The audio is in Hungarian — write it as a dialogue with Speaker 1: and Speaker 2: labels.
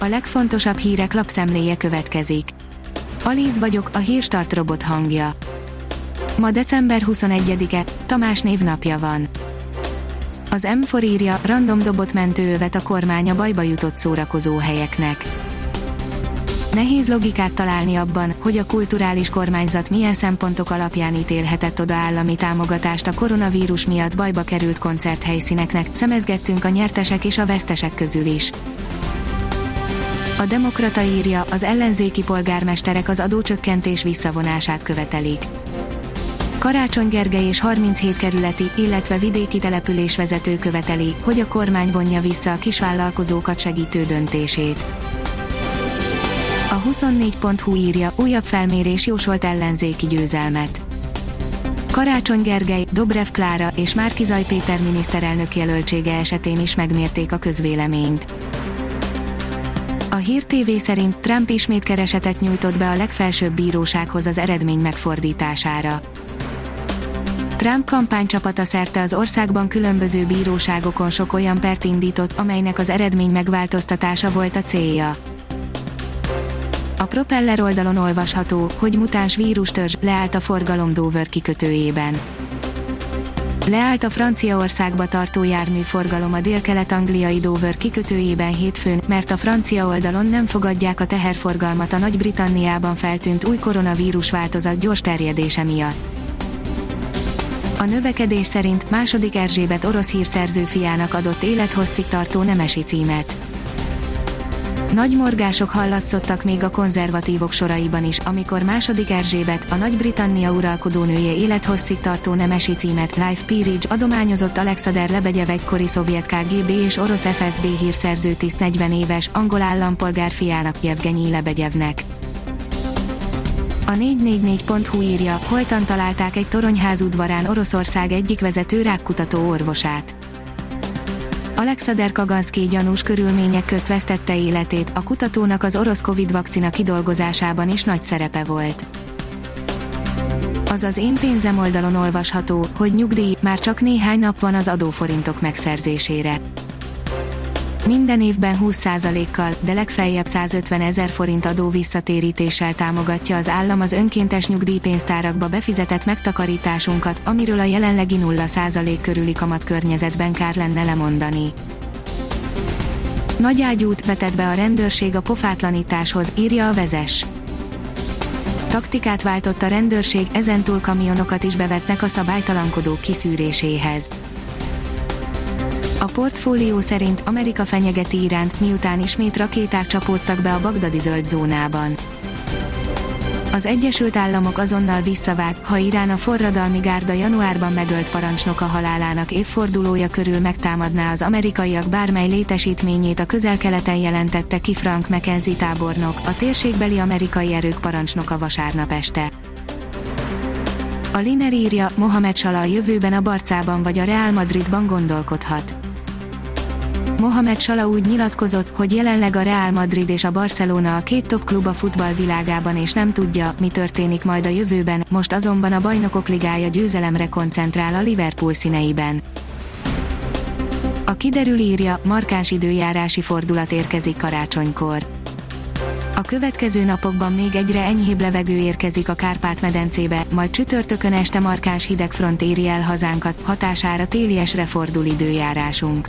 Speaker 1: a legfontosabb hírek lapszemléje következik. Alíz vagyok, a hírstart robot hangja. Ma december 21-e, Tamás névnapja van. Az M4 írja, random dobott mentőövet a kormány a bajba jutott szórakozó helyeknek. Nehéz logikát találni abban, hogy a kulturális kormányzat milyen szempontok alapján ítélhetett oda állami támogatást a koronavírus miatt bajba került koncerthelyszíneknek, szemezgettünk a nyertesek és a vesztesek közül is. A Demokrata írja, az ellenzéki polgármesterek az adócsökkentés visszavonását követelik. Karácsony Gergely és 37 kerületi, illetve vidéki település vezető követeli, hogy a kormány vonja vissza a kisvállalkozókat segítő döntését. A 24.hu írja, újabb felmérés jósolt ellenzéki győzelmet. Karácsony Gergely, Dobrev Klára és Márkizaj Péter miniszterelnök jelöltsége esetén is megmérték a közvéleményt. A Hír TV szerint Trump ismét keresetet nyújtott be a legfelsőbb bírósághoz az eredmény megfordítására. Trump kampánycsapata szerte az országban különböző bíróságokon sok olyan pert indított, amelynek az eredmény megváltoztatása volt a célja. A Propeller oldalon olvasható, hogy mutáns vírustörzs leállt a forgalom Dover kikötőjében. Leállt a Franciaországba tartó járműforgalom a délkelet-angliai Dover kikötőjében hétfőn, mert a francia oldalon nem fogadják a teherforgalmat a Nagy-Britanniában feltűnt új koronavírus változat gyors terjedése miatt. A növekedés szerint második Erzsébet orosz hírszerző fiának adott élethosszig tartó nemesi címet. Nagy morgások hallatszottak még a konzervatívok soraiban is, amikor második Erzsébet, a Nagy-Britannia uralkodónője élethosszig tartó nemesi címet Life Peerage adományozott Alexander Lebegyev egykori szovjet KGB és orosz FSB hírszerző tiszt 40 éves, angol állampolgár fiának Jevgenyi Lebegyevnek. A 444.hu írja, holtan találták egy toronyház udvarán Oroszország egyik vezető rákkutató orvosát. Alexander Kaganszki gyanús körülmények közt vesztette életét, a kutatónak az orosz Covid vakcina kidolgozásában is nagy szerepe volt. Az az én pénzem oldalon olvasható, hogy nyugdíj, már csak néhány nap van az adóforintok megszerzésére. Minden évben 20%-kal, de legfeljebb 150 ezer forint adó visszatérítéssel támogatja az állam az önkéntes nyugdíjpénztárakba befizetett megtakarításunkat, amiről a jelenlegi 0% körüli kamat környezetben kár lenne lemondani. Nagy ágyút vetett be a rendőrség a pofátlanításhoz, írja a vezes. Taktikát váltott a rendőrség, ezentúl kamionokat is bevetnek a szabálytalankodók kiszűréséhez. A portfólió szerint Amerika fenyegeti Iránt, miután ismét rakéták csapódtak be a bagdadi zöld zónában. Az Egyesült Államok azonnal visszavág, ha Irán a forradalmi gárda januárban megölt parancsnoka halálának évfordulója körül megtámadná az amerikaiak bármely létesítményét a közel-keleten jelentette ki Frank McKenzie tábornok, a térségbeli amerikai erők parancsnoka vasárnap este. A Liner írja, Mohamed Salah a jövőben a Barcában vagy a Real Madridban gondolkodhat. Mohamed Salah úgy nyilatkozott, hogy jelenleg a Real Madrid és a Barcelona a két top klub a futball világában és nem tudja, mi történik majd a jövőben, most azonban a Bajnokok Ligája győzelemre koncentrál a Liverpool színeiben. A kiderül írja, markáns időjárási fordulat érkezik karácsonykor. A következő napokban még egyre enyhébb levegő érkezik a Kárpát-medencébe, majd csütörtökön este markáns hidegfront éri el hazánkat, hatására téliesre fordul időjárásunk.